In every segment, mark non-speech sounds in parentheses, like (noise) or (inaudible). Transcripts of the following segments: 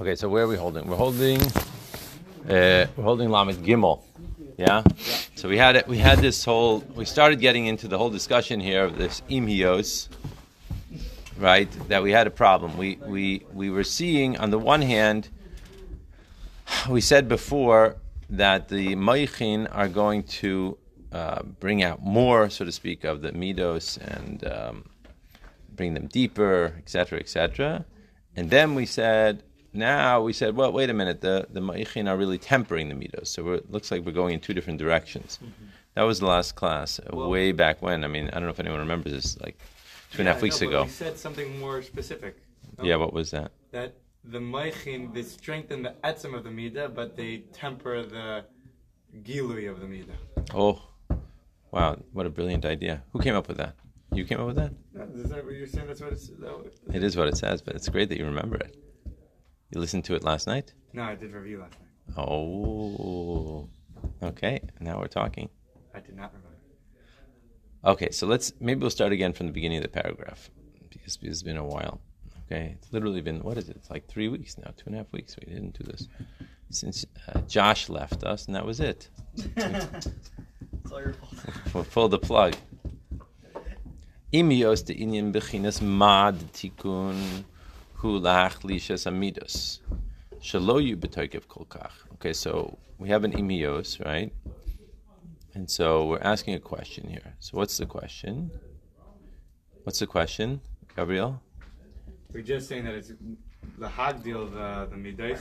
Okay, so where are we holding? We're holding. Uh, we're holding Lamed Gimel. Yeah. So we had it. We had this whole. We started getting into the whole discussion here of this imhios, right? That we had a problem. We we we were seeing on the one hand. We said before that the Moichin are going to uh, bring out more, so to speak, of the midos and um, bring them deeper, etc., etc. And then we said, now we said, well, wait a minute, the the Moichin are really tempering the midos, so it looks like we're going in two different directions. Mm-hmm. That was the last class, uh, well, way back when. I mean, I don't know if anyone remembers this, like two and a half weeks no, ago. We said something more specific. No? Yeah, what was that? That the Moichin, they strengthen the etzim of the midah, but they temper the gilui of the midah. Oh, wow! What a brilliant idea! Who came up with that? You came up with that? No, is that what you're saying? That's what it's. That, it is what it says, but it's great that you remember it. You listened to it last night? No, I did review last night. Oh, okay. Now we're talking. I did not remember. Okay, so let's maybe we'll start again from the beginning of the paragraph because it's been a while. Okay, it's literally been what is it? It's like three weeks now, two and a half weeks. We didn't do this since uh, Josh left us, and that was it. (laughs) it's all your fault. (laughs) We'll pull the plug. Imios de inyan bechinas mad tikun hu shaloyu kolkach. Okay, so we have an imios, right? And so we're asking a question here. So what's the question? What's the question, Gabriel? We're just saying that it's the hagdil the the midos,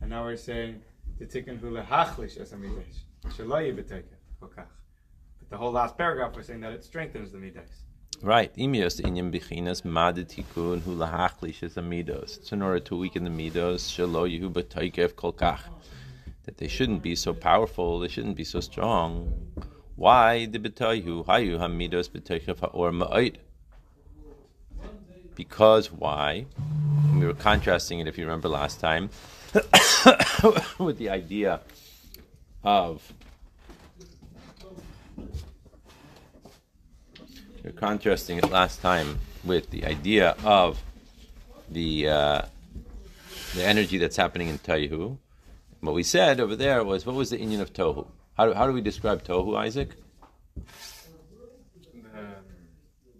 and now we're saying the tikkun hu lehachlish as a shaloyu b'toikev kolkach. But the whole last paragraph we're saying that it strengthens the midos. Right. Imios inyam bichinas madatikun hu lahachlish is amidos. It's in order to weaken the midos, shalo yehu b'toikev kolkach. That they shouldn't be so powerful, they shouldn't be so strong. Why the b'toihu hayu hamidos b'toikev ha'or ma'oid? Because why? We were contrasting it, if you remember last time, (coughs) with the idea of We're contrasting it last time with the idea of the uh, the energy that's happening in Taihu. What we said over there was, what was the inyan of Tohu? How do, how do we describe Tohu, Isaac?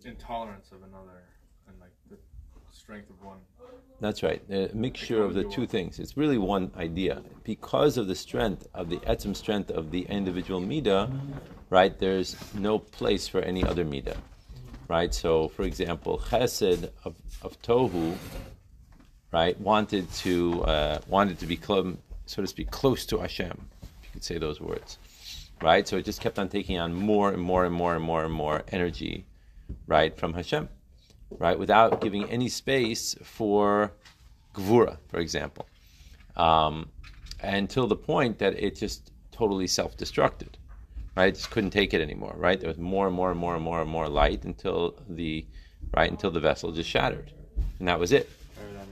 The intolerance of another and like the strength of one. That's right. A mixture of the two things. It's really one idea. Because of the strength of the etzim strength of the individual midah, right? There's no place for any other midah right? So, for example, Chesed of, of Tohu, right, wanted to uh, wanted to be close, so to speak, close to Hashem. If you could say those words, right? So it just kept on taking on more and more and more and more and more energy, right, from Hashem, right, without giving any space for Gvura, for example, um, until the point that it just totally self-destructed right? Just couldn't take it anymore, right? There was more and more and more and more and more light until the right until the vessel just shattered, and that was it,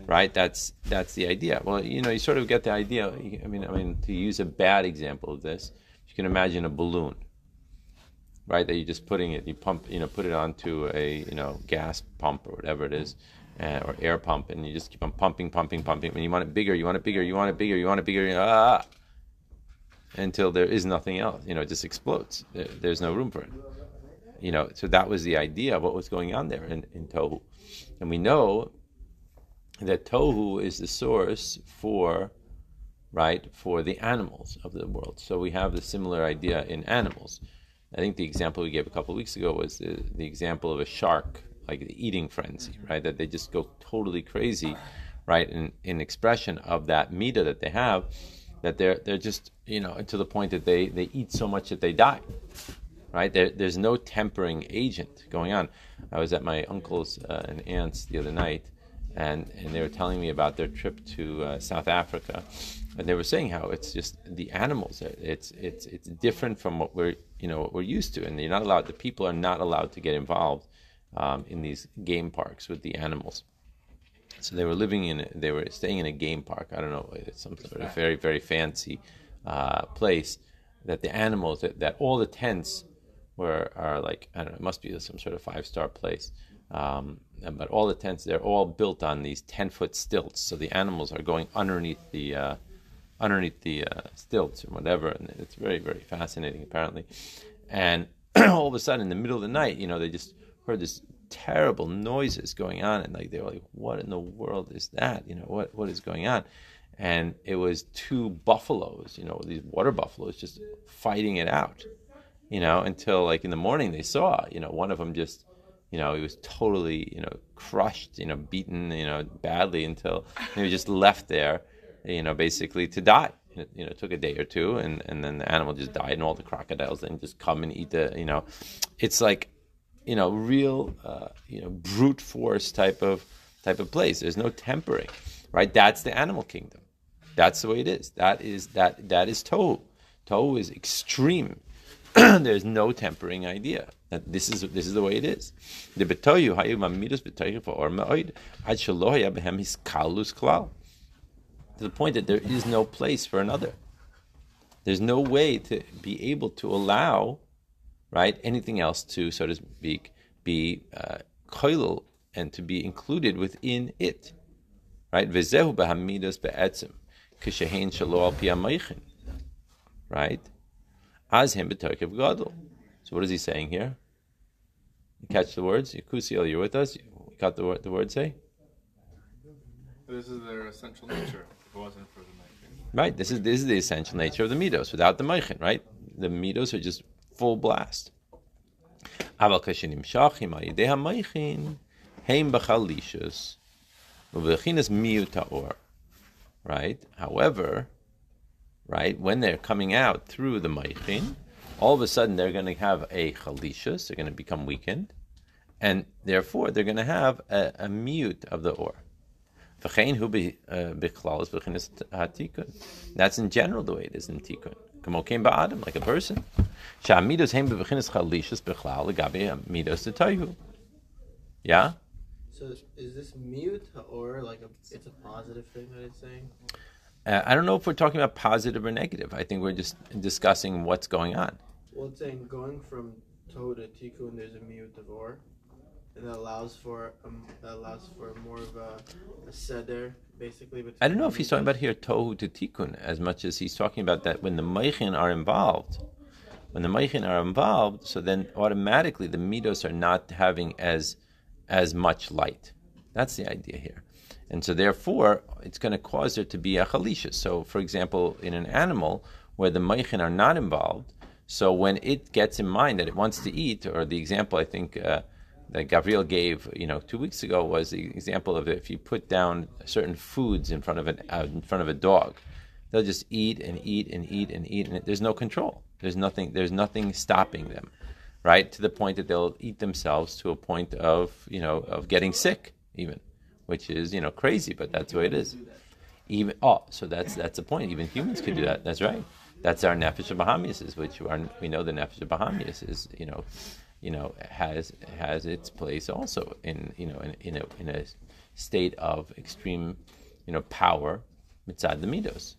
right? That's that's the idea. Well, you know, you sort of get the idea. I mean, I mean, to use a bad example of this, you can imagine a balloon, right? That you're just putting it, you pump, you know, put it onto a you know gas pump or whatever it is. Uh, or air pump, and you just keep on pumping, pumping, pumping. When you want it bigger, you want it bigger, you want it bigger, you want it bigger. Ah, until there is nothing else. You know, it just explodes. There, there's no room for it. You know, so that was the idea of what was going on there in, in Tohu. And we know that Tohu is the source for, right, for the animals of the world. So we have the similar idea in animals. I think the example we gave a couple of weeks ago was the, the example of a shark, like the eating frenzy, right? That they just go totally crazy, right, in, in expression of that meter that they have that they're they're just you know to the point that they they eat so much that they die right? There, there's no tempering agent going on. I was at my uncle's uh, and aunt's the other night and and they were telling me about their trip to uh, south africa and they were saying how it's just the animals it's it's it's different from what we're you know what we're used to and you're not allowed the people are not allowed to get involved um, in these game parks with the animals so they were living in, they were staying in a game park. I don't know, it's some sort of very, very fancy uh, place. That the animals, that, that all the tents were are like I don't know, it must be some sort of five star place. Um, but all the tents they're all built on these ten foot stilts, so the animals are going underneath the uh, underneath the uh, stilts or whatever, and it's very very fascinating apparently. And (clears throat) all of a sudden, in the middle of the night, you know, they just heard this terrible noises going on, and like they were like, "What in the world is that? You know, what what is going on?" And it was two buffaloes, you know, these water buffaloes, just fighting it out, you know, until like in the morning they saw, you know, one of them just, you know, he was totally, you know, crushed, you know, beaten, you know, badly until he was just left there, you know, basically to die. It, you know, it took a day or two, and, and then the animal just died, and all the crocodiles then just come and eat the, you know, it's like, you know, real, uh, you know, brute force type of type of place. There's no tempering, right? That's the animal kingdom. That's the way it is. That is that that is tohu. Tohu is extreme. (clears throat) There's no tempering idea. That this is this is the way it is. The betoyu hayu mamidus betoyu for or ma'oid ad shelo behem his kalus klal. To the point that there is no place for another. There's no way to be able to allow, right, anything else to, so to speak, be uh, and to be included within it. Right? V'zehu b'hamidus be'etzim. Kishahin shalo al Right? As him b'tokev gadol. So what is he saying here? You catch the words? Yakusiel, you're with us? You got the word, the word say? This is their essential nature. If it wasn't for the Right. This is this is the essential nature of the midos. Without the meichin, right? The midos are just full blast. Right? However, right, when they're coming out through the Maichin, all of a sudden they're going to have a Chalishus, they're going to become weakened, and therefore they're going to have a, a mute of the Or. Uh, That's in general the way it is in Tikkun. Like a person. Yeah? So is this mute or like a, it's a positive thing that it's saying? Uh, I don't know if we're talking about positive or negative. I think we're just discussing what's going on. Well, it's saying going from to to tikkun, there's a mute of or, and that allows for um, that allows for more of a, a seder, basically. I don't know if he's talking about here tohu to tikkun as much as he's talking about that when the meichin are involved. When the meichin are involved, so then automatically the midos are not having as as much light. That's the idea here. And so therefore, it's going to cause there to be a chalisha. So, for example, in an animal where the meichin are not involved, so when it gets in mind that it wants to eat, or the example I think uh, that Gabriel gave, you know, two weeks ago was the example of if you put down certain foods in front of an uh, in front of a dog, they'll just eat and eat and eat and eat, and there's no control. There's nothing. There's nothing stopping them right? To the point that they'll eat themselves to a point of, you know, of getting sick, even, which is, you know, crazy, but that's the way it is. Even oh, so that's that's the point. Even humans can do that. That's right. That's our nefesh of Bahamias, which are, we know the nefesh of Bahamias is, you know, you know, has has its place also in, you know, in, in a in a state of extreme, you know, power mitzad the midos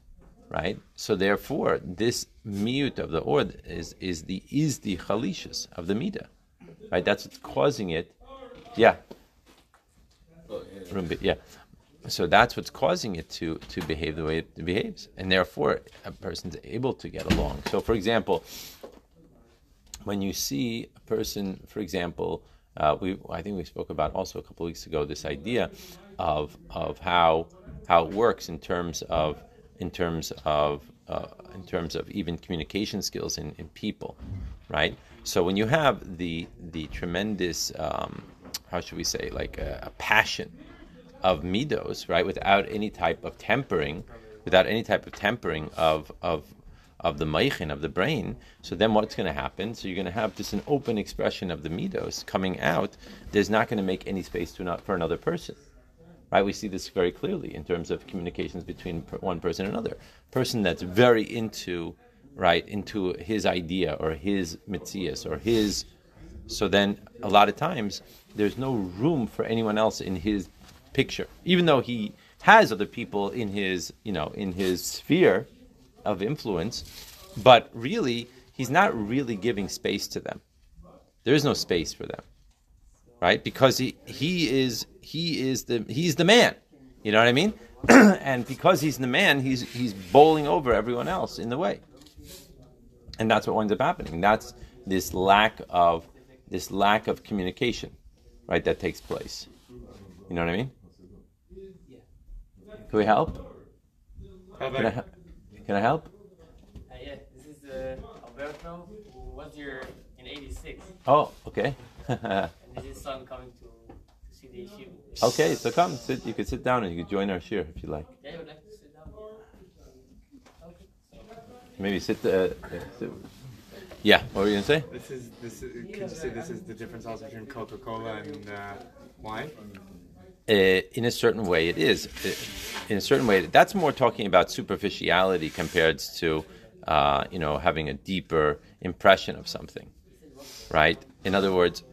right? So therefore, this miut of the ord is is the is the chalishus of the mida, right? That's what's causing it. Yeah. Yeah. So that's what's causing it to to behave the way it behaves, and therefore a person's able to get along. So, for example, when you see a person, for example, uh, we I think we spoke about also a couple of weeks ago this idea of of how how it works in terms of in terms of uh, in terms of even communication skills in, in people, right? So when you have the the tremendous um, how should we say like a, a, passion of midos, right, without any type of tempering, without any type of tempering of of of the meichin of the brain. So then what's going to happen? So you're going to have just an open expression of the midos coming out. There's not going to make any space to not, for another person. Right? We see this very clearly in terms of communications between one person and another. Person that's very into right into his idea or his mitzias or his so then a lot of times there's no room for anyone else in his picture even though he has other people in his you know in his sphere of influence but really he's not really giving space to them there is no space for them right? Because he he is he is the he's the man. You know what I mean? (clears throat) and because he's the man, he's he's bowling over everyone else in the way. And that's what winds up happening. That's this lack of this lack of communication, right? That takes place. You know what I mean? Can we help? How Can I, about he- can I help? Uh, yeah, this is uh, Alberto, who was here in '86, Oh, okay. (laughs) and this is his son coming to, to see the issue. okay, so come sit. You could sit down and you could join our shiur if you like. Yeah, I would like to sit down. Maybe sit. Uh, yeah, sit. Yeah. What were you gonna say? This is this. Is, could you say this is the difference also between Coca-Cola and uh, wine? Uh, in a certain way, it is. Uh, In a certain way, that's more talking about superficiality compared to, uh, you know, having a deeper impression of something, right? In other words,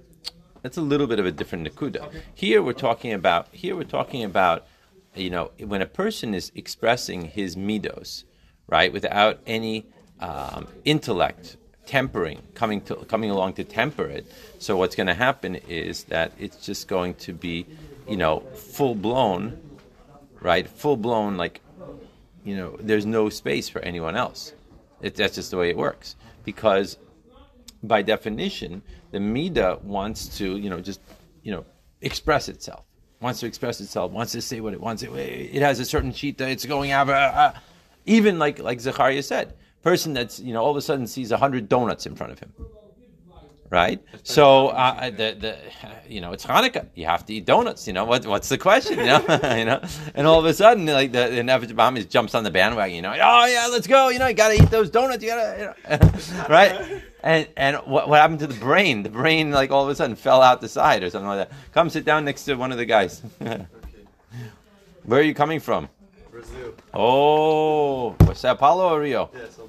that's a little bit of a different nakuda. Here we're talking about. Here we're talking about, you know, when a person is expressing his midos, right, without any um, intellect tempering coming to coming along to temper it. So what's going to happen is that it's just going to be, you know, full blown, right? Full blown like, you know, there's no space for anyone else. It, that's just the way it works because by definition, the Mida wants to, you know, just, you know, express itself. Wants to express itself. Wants to say what it wants. It, it has a certain sheet that it's going out. Uh, uh, even like like Zachariah said, person that's you know all of a sudden sees a hundred donuts in front of him, right? So uh, the the you know it's Hanukkah. You have to eat donuts. You know what what's the question? You know (laughs) you know, and all of a sudden like the the Nefesh Bahamas jumps on the bandwagon. You know, oh yeah, let's go. You know, you got to eat those donuts. You got to, you know, (laughs) right? And and what, what happened to the brain? The brain like all of a sudden fell out the side or something like that. Come sit down next to one of the guys. Okay. (laughs) Where are you coming from? Brazil. Oh, Sao Paulo or Rio? Yeah, Sao Paulo.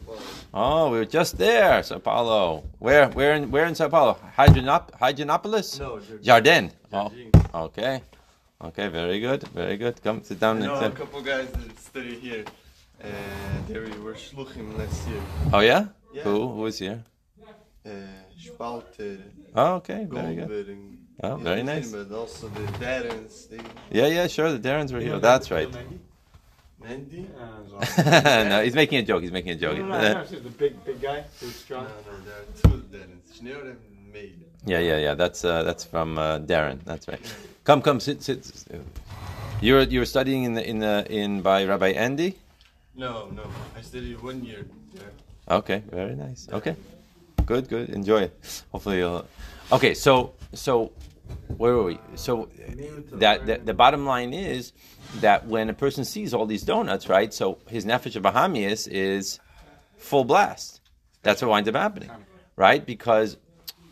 Oh, we were just there, Sao Paulo. Where, where in, where in Sao Paulo? Hygienop- Hygienopolis? No, Jardin. Jardin. Oh, okay. Okay, very good, very good. Come sit down I know to a couple guys that study here. Uh, they were shluchim last year. Oh, yeah? Yeah. Who? Who is here? Uh, Spalter, Oh, okay, very good. And Oh, very nice. But also the Darrens, they, Yeah, yeah, sure, the Darrens were here. That's right. Mandy. (laughs) no, he's making a joke, he's making a joke. No, no, no, (laughs) no, the big, big guy who's strong. no, there are two Darrens. Schneur and Maid. Yeah, yeah, yeah. That's uh, that's from uh, Darren. That's right. Come, come, sit, sit. You were you were studying in the in the in by Rabbi Andy. No, no. I studied one year there. Okay, very nice. Okay, good, good. Enjoy it. Hopefully, you'll. Okay, so so where were we? So that the, bottom line is that when a person sees all these donuts, right? So his nefesh of Bahamias is full blast. That's what winds up happening, right? Because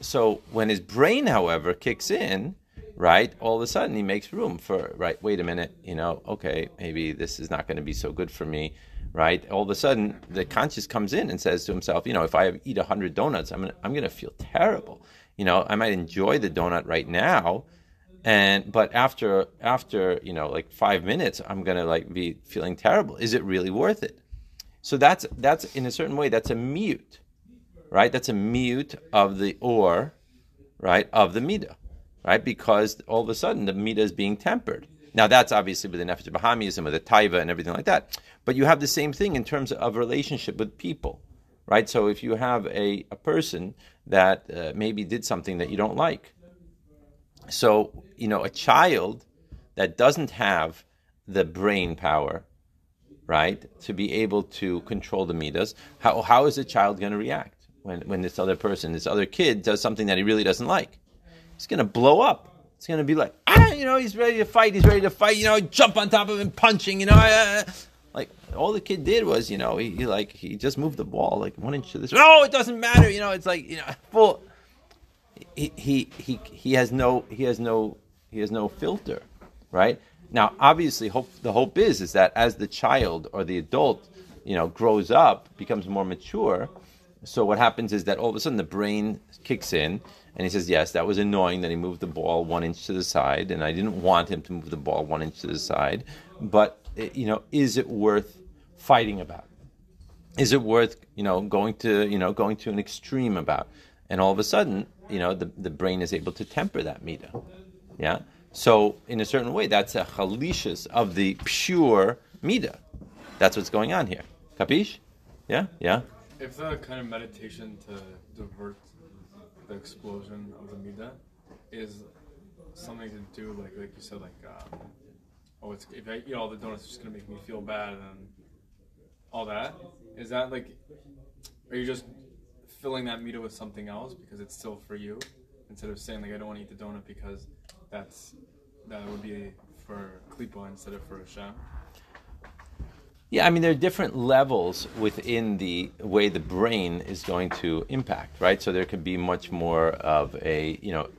so when his brain, however, kicks in, right, all of a sudden he makes room for right. Wait a minute, you know, okay, maybe this is not going to be so good for me, right? All of a sudden, the conscious comes in and says to himself, you know, if I eat hundred donuts, I'm gonna, I'm going to feel terrible. You know, I might enjoy the donut right now, and but after after you know like five minutes, I'm to like be feeling terrible. Is it really worth it? So that's that's in a certain way that's a mute right? That's a mute of the or, right, of the midah, right? Because all of a sudden the midah is being tempered. Now that's obviously with the nefesh bahamias and with the taiva and everything like that. But you have the same thing in terms of relationship with people, right? So if you have a, a person that uh, maybe did something that you don't like, so you know a child that doesn't have the brain power, right, to be able to control the midas, how, how is a child going to react when, when this other person, this other kid, does something that he really doesn't like? He's going to blow up. It's going to be like, ah, you know, he's ready to fight. He's ready to fight. You know, jump on top of him, punching. You know, uh, like all the kid did was, you know, he, he like he just moved the ball like one inch to this. No, it doesn't matter. You know, it's like you know, (laughs) full. He he he he has no he has no he has no filter, right? Now, obviously, hope the hope is is that as the child or the adult, you know, grows up, becomes more mature. So what happens is that all of a sudden the brain kicks in, and he says, "Yes, that was annoying that he moved the ball one inch to the side, and I didn't want him to move the ball one inch to the side. But you know, is it worth fighting about? Is it worth you know going to you know going to an extreme about? and all of a sudden, you know, the, the brain is able to temper that midah. Yeah. So in a certain way, that's a chalishus of the pure midah. That's what's going on here. Capish? Yeah. Yeah. If the kind of meditation to divert the explosion of the midah is something to do, like like you said, like um, oh, it's if I eat all the donuts, it's just gonna make me feel bad and all that. Is that like, are you just filling that meter with something else because it's still for you, instead of saying like I don't want to eat the donut because that's that would be for klipa instead of for Hashem. Yeah, I mean, there are different levels within the way the brain is going to impact, right? So there could be much more of a, you know,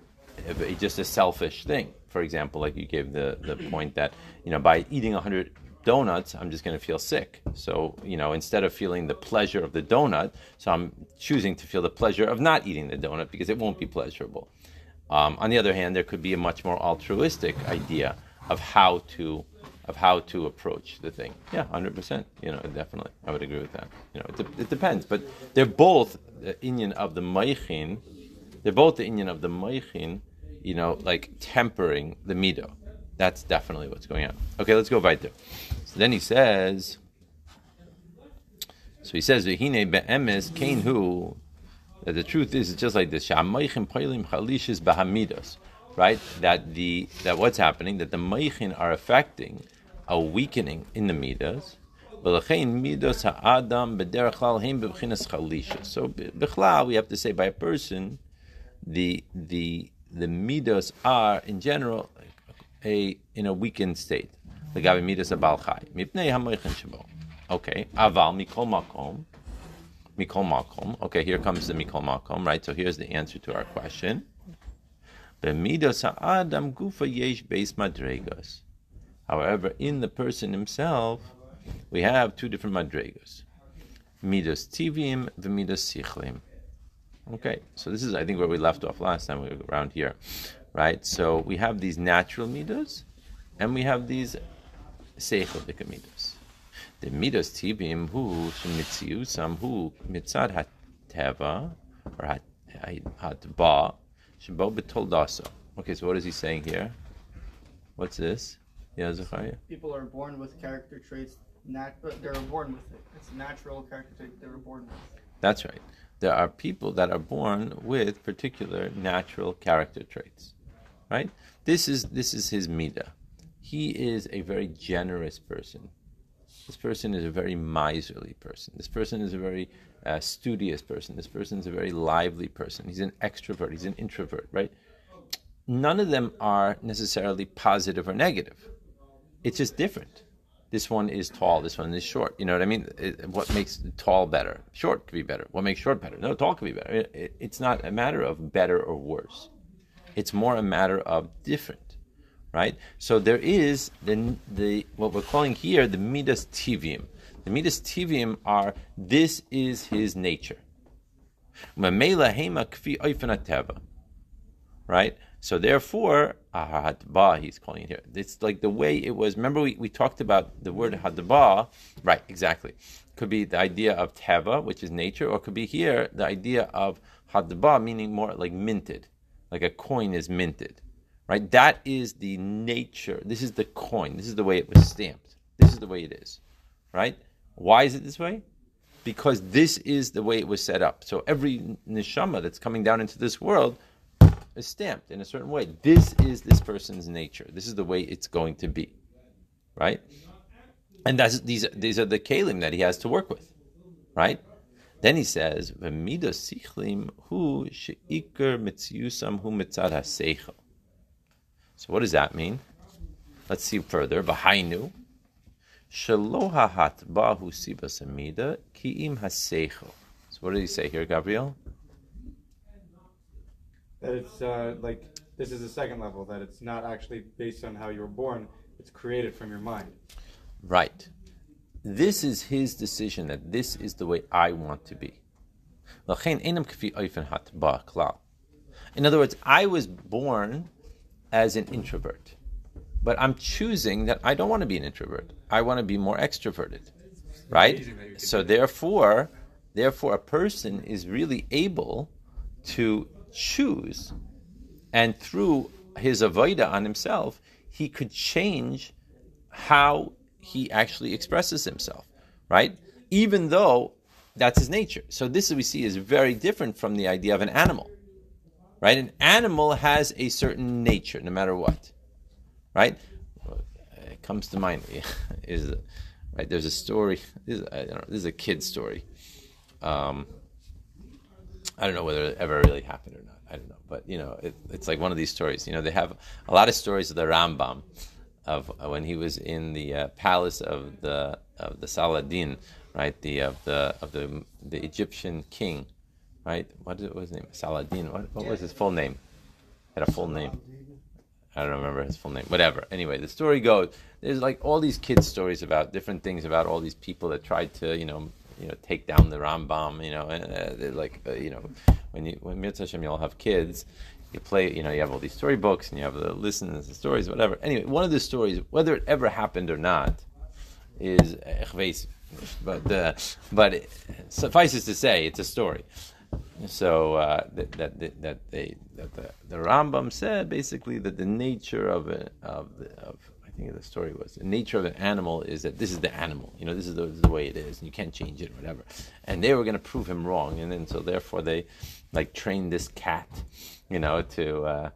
a, just a selfish thing. For example, like you gave the, the (clears throat) point that, you know, by eating 100 donuts, I'm just going to feel sick. So, you know, instead of feeling the pleasure of the donut, so I'm choosing to feel the pleasure of not eating the donut because it won't be pleasurable. Um, on the other hand, there could be a much more altruistic idea of how to of how to approach the thing. Yeah, hundred percent. You know, definitely, I would agree with that. You know, it, de- it depends, but they're both the Inyan of the Maichin. They're both the Inyan of the Maichin. You know, like tempering the mido. That's definitely what's going on. Okay, let's go weiter. So then he says. So he says, "V'hine be'emes kain hu." That the truth is, it's just like this. Sha'amaychim pailim chalishis bahamidos, right? That the that what's happening that the meichin are affecting a weakening in the midos. So b'chlal, we have to say by a person, the the the midos are in general a in a weakened state. Legabe midos abal chai mipnei shabo. Okay, aval mikol makom. Mikol Makom. Okay, here comes the Mikol Makom, right? So here's the answer to our question. Bemidos ha'adam gufa yesh beis madregas. However, in the person himself, we have two different madregas. Midos tivim v'midos sichlim. Okay, so this is, I think, where we left off last time we were around here, right? So we have these natural midos, and we have these seichel midos. The midas tibim hu shemitziusam hu mitzad hateva or hatba shebo betoldaso. Okay, so what is he saying here? What's this? Yeah, Zachariah. People are born with character traits. Nat- they're born with it. It's natural character trait they were born with. That's right. There are people that are born with particular natural character traits, right? This is this is his midah. He is a very generous person. This person is a very miserly person. This person is a very uh, studious person. This person is a very lively person. He's an extrovert. He's an introvert, right? None of them are necessarily positive or negative. It's just different. This one is tall. This one is short. You know what I mean? It, what makes tall better? Short could be better. What makes short better? No, tall could be better. It, it, it's not a matter of better or worse. It's more a matter of different right? So there is the, the what we're calling here the midas tivium. The midas tivium are this is his nature. Right? So therefore, hadba, he's calling it here. It's like the way it was. Remember, we, we talked about the word hadba. Right, exactly. Could be the idea of teva, which is nature, or could be here the idea of hadba, meaning more like minted, like a coin is minted right? That is the nature. This is the coin. This is the way it was stamped. This is the way it is, right? Why is it this way? Because this is the way it was set up. So every neshama that's coming down into this world is stamped in a certain way. This is this person's nature. This is the way it's going to be, right? And that's these these are the kalim that he has to work with, right? Then he says, "V'midas sichlim hu sheikar mitziusam hu mitzad haseichel." So what does that mean? Let's see further. V'hainu shaloha hatbahu sibas amida kiim haseichel. So what did he say here, Gabriel? That it's uh, like this is the second level. That it's not actually based on how you were born. It's created from your mind. Right. This is his decision that this is the way I want to be. In other words, I was born as an introvert. But I'm choosing that I don't want to be an introvert. I want to be more extroverted. Right? So therefore, therefore a person is really able to choose, and through his avoida on himself, he could change how he actually expresses himself, right? Even though that's his nature. So this we see is very different from the idea of an animal, right? An animal has a certain nature, no matter what, right? It comes to mind (laughs) is right. There's a story. This is, know, this is a kid story. Um, I don't know whether it ever really happened or not. I don't know, but you know, it, it's like one of these stories. You know, they have a lot of stories of the Rambam of uh, when he was in the uh, palace of the of the Saladin, right? The of the of the the Egyptian king, right? What was his name? Saladin. What, what was his full name? Had a full name. I don't remember his full name. Whatever. Anyway, the story goes. There's like all these kids' stories about different things about all these people that tried to, you know, you know, take down the Rambam. You know, and uh, like, uh, you know, when you when Mitzvah Hashem, you'll have kids. You play, you know, you have all these storybooks and you have the listens, the stories, whatever. Anyway, one of the stories, whether it ever happened or not, is but uh, but it suffices to say it's a story. So uh, that that that they that the, the Rambam said basically that the nature of it of the, of think the story was the nature of an animal is that this is the animal. You know, this is the, this is the way it is, and you can't change it or whatever. And they were going to prove him wrong, and then so therefore they like trained this cat, you know, to. Uh,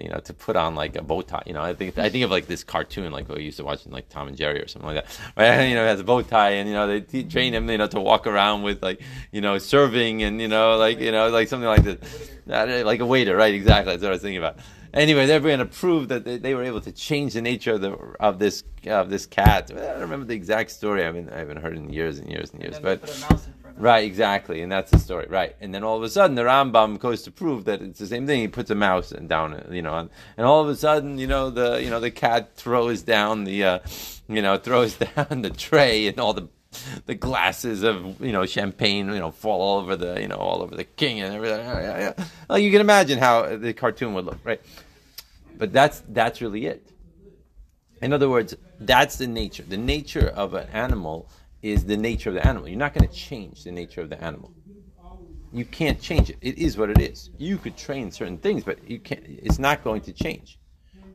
you know, to put on like a bow tie. You know, I think I think of like this cartoon, like we used to watch in like Tom and Jerry or something like that. Right? You know, has a bow tie, and you know they t- train him, you know, to walk around with like you know serving and you know like you know like something like this, like a waiter, right? Exactly. That's what I was thinking about. Anyway, they're going to prove that they, they, were able to change the nature of the of this of this cat. I don't remember the exact story. I mean, I haven't heard it in years and years and years. And but put a mouse in front of Right, exactly, and that's the story. Right, and then all of a sudden, the Rambam goes to prove that it's the same thing. He puts a mouse down, you know, and, and all of a sudden, you know, the you know the cat throws down the, uh, you know, throws (laughs) down the tray, and all the the glasses of you know champagne, you know, fall all over the you know all over the king and everything. Yeah, yeah. Well, you can imagine how the cartoon would look, right? But that's that's really it. In other words, that's the nature. The nature of an animal is the nature of the animal. You're not going to change the nature of the animal. You can't change it. It is what it is. You could train certain things, but you can't. It's not going to change,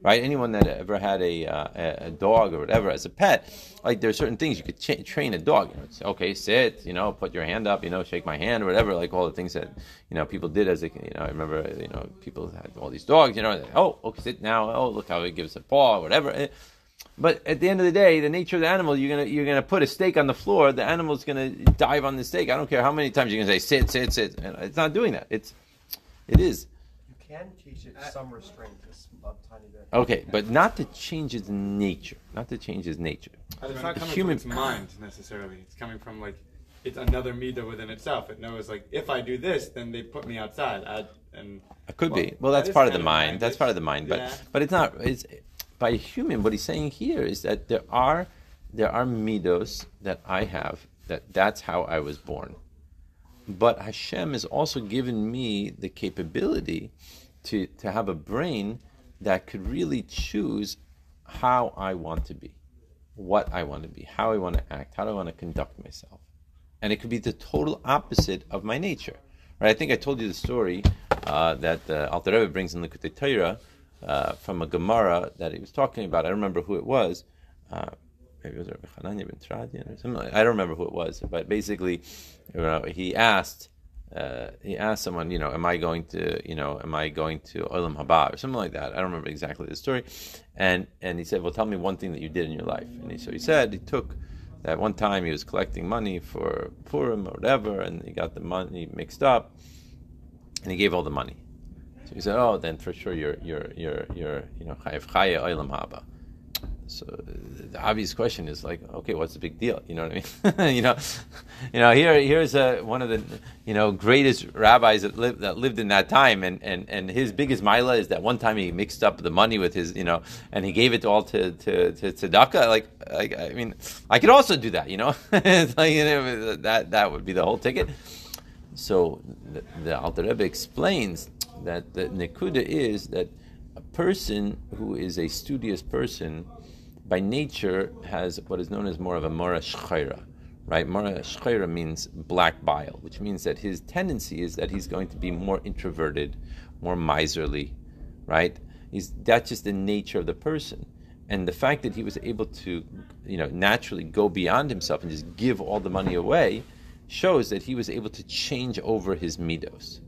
right? Anyone that ever had a uh, a dog or whatever as a pet, like there are certain things you could cha- train a dog. You know, say, okay, sit. You know, put your hand up. You know, shake my hand or whatever. Like all the things that you know people did as a you know. I remember you know people had all these dogs. You know, oh, okay, sit now. Oh, look how it gives a paw or whatever. But at the end of the day, the nature of the animal, you're gonna you're gonna put a steak on the floor. The animal's gonna dive on the steak. I don't care how many times you're gonna say sit, sit, sit. And it's not doing that. It's it is You can teach it some restraint, just tiny bit. okay, but not to change its nature. Not to change its nature. But it's not coming Human- from its mind necessarily. It's coming from like it's another midah within itself. It knows like if I do this, then they put me outside. I, and It could be. Well, Well, that that's part of the of mind. mind. That's part of the mind. But Yeah. but it's not. It's by human. What he's saying here is that there are there are midos that I have. That that's how I was born. But Hashem has also given me the capability to to have a brain that could really choose how I want to be, what I want to be, how I want to act, how do I want to conduct myself and it could be the total opposite of my nature. Right? I think I told you the story uh, that uh, Alter Rebbe brings in the Kutei Torah uh, from a Gemara that he was talking about. I don't remember who it was. Uh, maybe it was Rabbi Hananya ben Tradian or something. I don't remember who it was, but basically, you know, he asked. Uh, he asked someone, you know, am I going to, you know, am I going to Olam Haba or something like that? I don't remember exactly the story, and and he said, well, tell me one thing that you did in your life. And he, so he said he took that one time he was collecting money for Purim or whatever, and he got the money mixed up, and he gave all the money. So he said, "Oh, then for sure you're you're you're you're you know chayav chaya olam haba." So the obvious question is like, okay, what's the big deal? You know what I mean? (laughs) you know, you know here here's a, one of the you know greatest rabbis that lived that lived in that time, and, and, and his biggest mila is that one time he mixed up the money with his you know, and he gave it all to to to tzedakah. Like, like I mean, I could also do that. You know, (laughs) like you know, that that would be the whole ticket. So the, the Alter Rebbe explains that the nekuda is that a person who is a studious person by nature has what is known as more of a mora shchayra, right? Mara shchera means black bile, which means that his tendency is that he's going to be more introverted, more miserly, right? He's, that's just the nature of the person. And the fact that he was able to, you know, naturally go beyond himself and just give all the money away shows that he was able to change over his midos,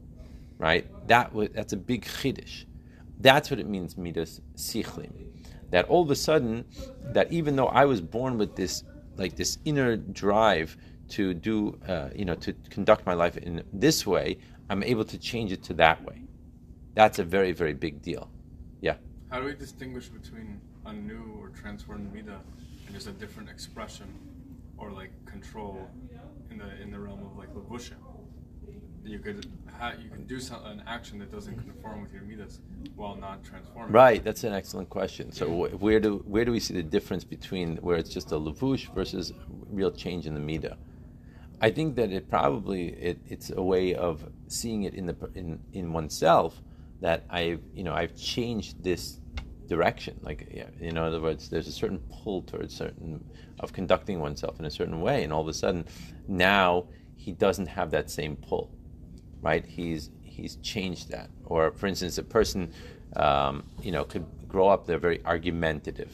right? That was, that's a big chiddush. That's what it means, midos sichlim. That all of a sudden, that even though I was born with this, like this inner drive to do, uh, you know, to conduct my life in this way, I'm able to change it to that way. That's a very, very big deal. Yeah. How do we distinguish between a new or transformed mida and just a different expression or like control in the in the realm of like levushim? You could ha- you can do some, an action that doesn't conform with your midas while not transforming. Right, that's an excellent question. So wh- where do where do we see the difference between where it's just a levush versus real change in the midah? I think that it probably it, it's a way of seeing it in the in, in oneself that I've you know I've changed this direction. Like yeah, in other words, there's a certain pull towards certain of conducting oneself in a certain way, and all of a sudden now he doesn't have that same pull, right? He's he's changed that. Or for instance, a person um, you know could grow up they're very argumentative,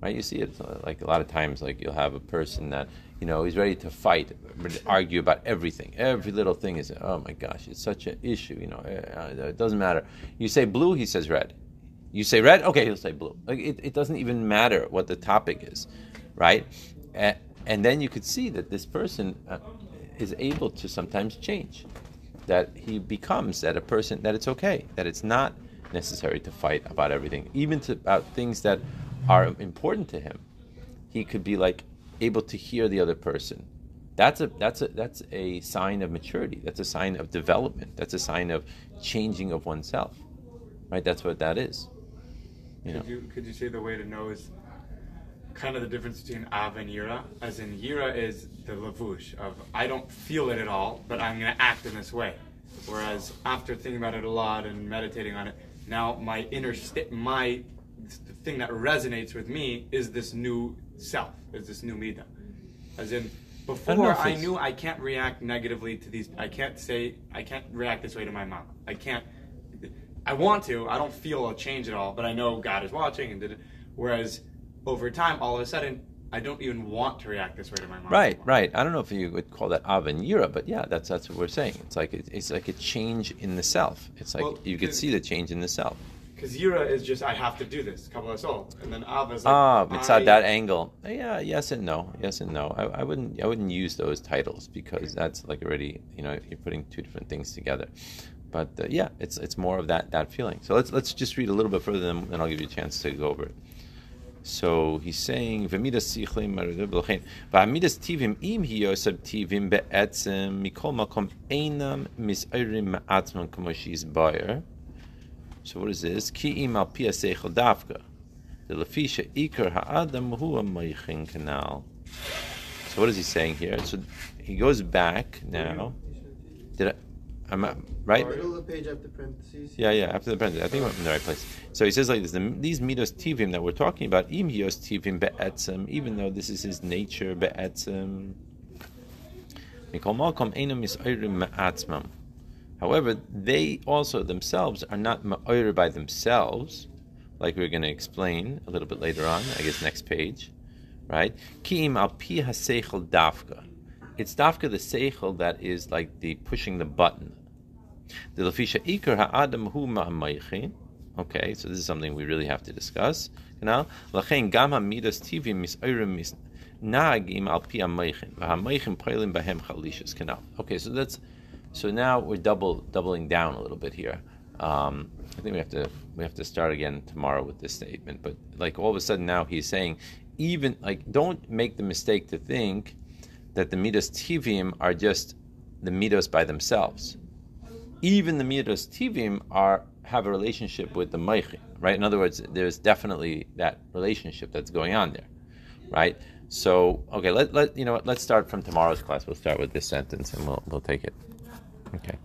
right? You see it uh, like a lot of times. Like you'll have a person that you know he's ready to fight, argue about everything. Every little thing is oh my gosh, it's such an issue. You know, uh, it doesn't matter. You say blue, he says red. You say red, okay, he'll say blue. Like it, it doesn't even matter what the topic is, right? And, and then you could see that this person uh, is able to sometimes change. That he becomes that a person that it's okay, that it's not necessary to fight about everything, even to, about things that are important to him. He could be like able to hear the other person. That's a that's a that's a sign of maturity. That's a sign of development. That's a sign of changing of oneself. Right? That's what that is. You know. Could you could you say the way to know is kind of the difference between Av and Yira? As in Yira is the lavush of I don't feel it at all, but I'm gonna act in this way. Whereas after thinking about it a lot and meditating on it, now my inner state, my the thing that resonates with me is this new self, is this new midah. As in before I, knew I can't react negatively to these. I can't say I can't react this way to my mom. I can't. I want to. I don't feel a change at all, but I know God is watching and did it. Whereas over time, all of a sudden, I don't even want to react this way to my mom. Right, anymore. right. I don't know if you would call that Av Yira, but yeah, that's that's what we're saying. It's like it, it's like a change in the self. It's like Well, you could see the change in the self. Because Yira is just I have to do this, Kabbalas ol, and then Av is like Ah, it's at that angle. Yeah, yes and no, yes and no. I, I wouldn't I wouldn't use those titles because that's like already you know you're putting two different things together. But uh, yeah, it's it's more of that that feeling. So let's let's just read a little bit further, then, then I'll give you a chance to go over it. So he's saying, "V'midas tivim im hiyosab tivim be'etzem mikol makom einam misayrim ma'atzman kamo bayer." So what is this? Ki im al davka. The lefisha ikar ha'adam hu a canal. So what is he saying here? So he goes back now. Did I? I'm uh, right. Middle of the page after parentheses. Yeah, yeah. After the parentheses, I think I'm in the right place. So he says like this: the, these midos tivim that we're talking about, im hios tivim be'etzem, even though this is his nature be'etzem. Mikol malkom enam misayrim ma'atzmam. However, they also themselves are not ma'oyer by themselves, like we're going to explain a little bit later on. I guess next page, right? Ki'im al pi dafka. It's dafka the seichel that is like the pushing the button. The lafisha ikar ha'adam hu ma'amaychin. Okay, so this is something we really have to discuss. Now, lachen gam ha'midas tivim misayrim mis nagim al pi ha'maychin. V'ha'maychin peilim bahem chalishas. Canal. Okay, so that's so now we're double doubling down a little bit here. Um, I think we have to we have to start again tomorrow with this statement. But like all of a sudden now he's saying, even like don't make the mistake to think that the midas tivim are just the midos by themselves. Even the midos tivim are have a relationship with the meichin, right? In other words, there's definitely that relationship that's going on there, right? So okay, let, let you know what, let's start from tomorrow's class. We'll start with this sentence and we'll we'll take it. Okay.